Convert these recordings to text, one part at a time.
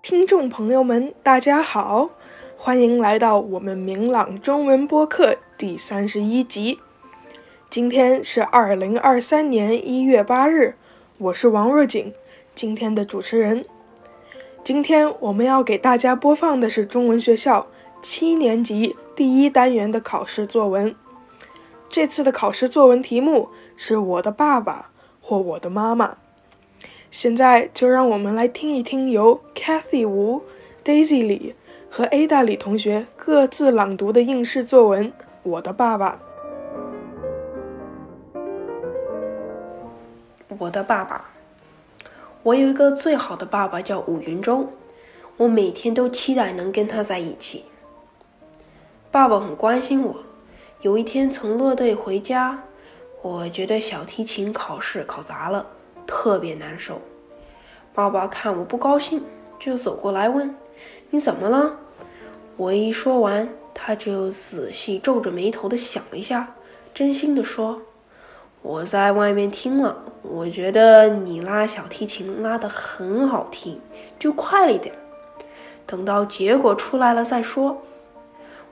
听众朋友们，大家好，欢迎来到我们明朗中文播客第三十一集。今天是二零二三年一月八日，我是王若锦，今天的主持人。今天我们要给大家播放的是中文学校七年级第一单元的考试作文。这次的考试作文题目是我的爸爸或我的妈妈。现在就让我们来听一听由 Cathy 吴、Daisy 李和 Ada 李同学各自朗读的应试作文《我的爸爸》。我的爸爸，我有一个最好的爸爸叫武云洲，我每天都期待能跟他在一起。爸爸很关心我。有一天从乐队回家，我觉得小提琴考试考砸了。特别难受，爸爸看我不高兴，就走过来问：“你怎么了？”我一说完，他就仔细皱着眉头的想了一下，真心的说：“我在外面听了，我觉得你拉小提琴拉得很好听，就快了一点。等到结果出来了再说。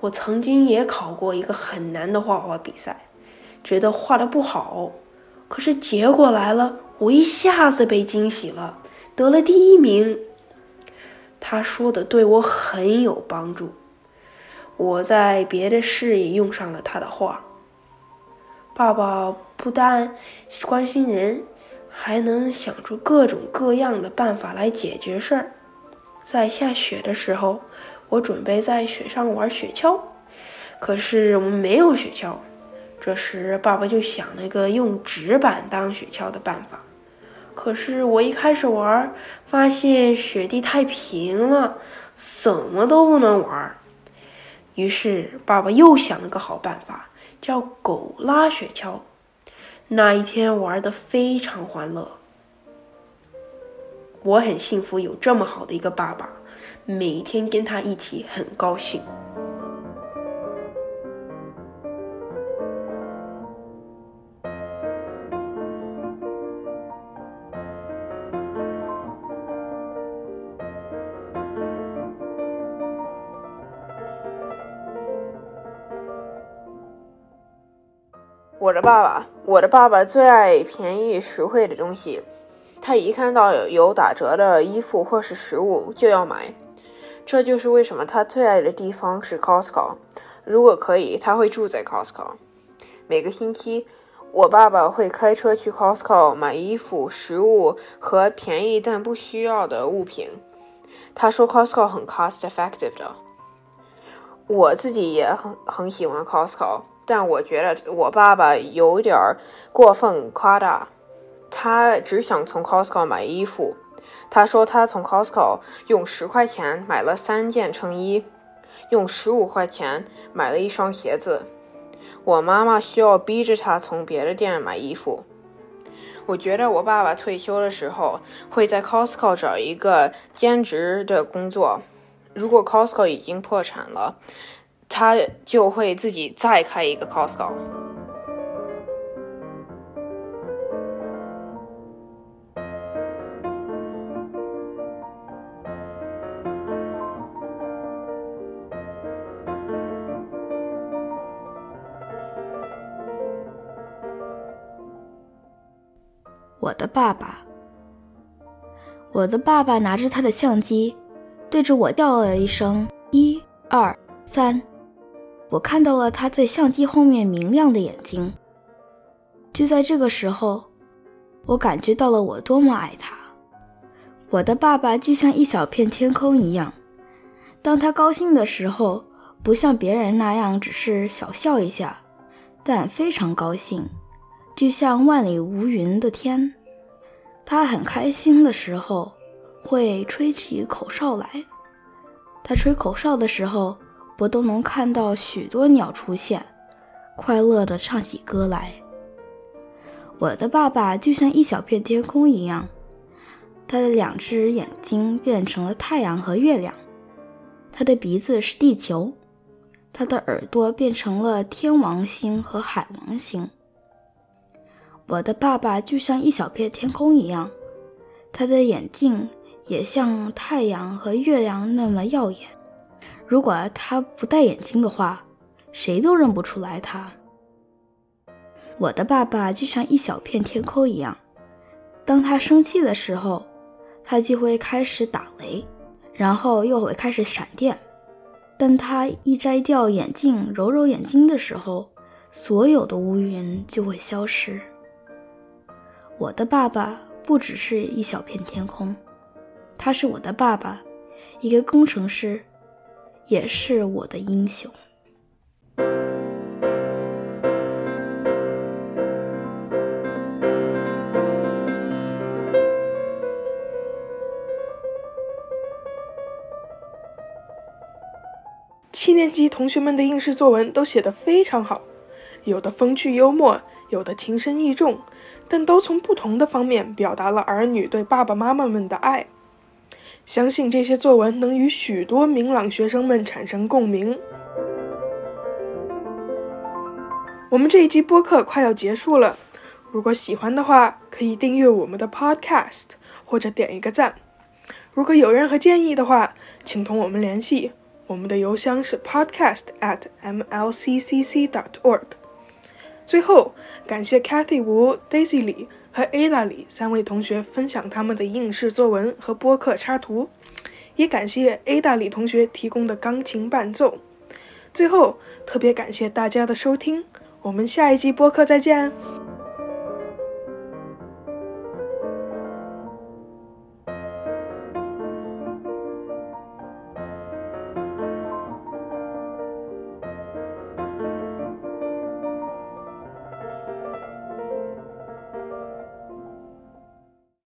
我曾经也考过一个很难的画画比赛，觉得画的不好，可是结果来了。”我一下子被惊喜了，得了第一名。他说的对我很有帮助，我在别的事也用上了他的话。爸爸不但关心人，还能想出各种各样的办法来解决事儿。在下雪的时候，我准备在雪上玩雪橇，可是我们没有雪橇。这时，爸爸就想了一个用纸板当雪橇的办法。可是我一开始玩，发现雪地太平了，怎么都不能玩。于是爸爸又想了个好办法，叫狗拉雪橇。那一天玩的非常欢乐，我很幸福有这么好的一个爸爸，每天跟他一起很高兴。我的爸爸，我的爸爸最爱便宜实惠的东西。他一看到有打折的衣服或是食物就要买，这就是为什么他最爱的地方是 Costco。如果可以，他会住在 Costco。每个星期，我爸爸会开车去 Costco 买衣服、食物和便宜但不需要的物品。他说 Costco 很 cost effective 的。我自己也很很喜欢 Costco。但我觉得我爸爸有点过分夸大，他只想从 Costco 买衣服。他说他从 Costco 用十块钱买了三件衬衣，用十五块钱买了一双鞋子。我妈妈需要逼着他从别的店买衣服。我觉得我爸爸退休的时候会在 Costco 找一个兼职的工作。如果 Costco 已经破产了。他就会自己再开一个 Costco。我的爸爸，我的爸爸拿着他的相机，对着我叫了一声“一二三”。我看到了他在相机后面明亮的眼睛。就在这个时候，我感觉到了我多么爱他。我的爸爸就像一小片天空一样，当他高兴的时候，不像别人那样只是小笑一下，但非常高兴，就像万里无云的天。他很开心的时候，会吹起口哨来。他吹口哨的时候。我都能看到许多鸟出现，快乐地唱起歌来。我的爸爸就像一小片天空一样，他的两只眼睛变成了太阳和月亮，他的鼻子是地球，他的耳朵变成了天王星和海王星。我的爸爸就像一小片天空一样，他的眼镜也像太阳和月亮那么耀眼。如果他不戴眼镜的话，谁都认不出来他。我的爸爸就像一小片天空一样，当他生气的时候，他就会开始打雷，然后又会开始闪电。当他一摘掉眼镜，揉揉眼睛的时候，所有的乌云就会消失。我的爸爸不只是一小片天空，他是我的爸爸，一个工程师。也是我的英雄。七年级同学们的应试作文都写得非常好，有的风趣幽默，有的情深意重，但都从不同的方面表达了儿女对爸爸妈妈们的爱。相信这些作文能与许多明朗学生们产生共鸣。我们这一集播客快要结束了，如果喜欢的话，可以订阅我们的 Podcast 或者点一个赞。如果有任何建议的话，请同我们联系，我们的邮箱是 podcast at mlccc.org。最后，感谢 Cathy Wu、Daisy 李。和 Ada 里三位同学分享他们的应试作文和播客插图，也感谢 Ada 里同学提供的钢琴伴奏。最后，特别感谢大家的收听，我们下一集播客再见。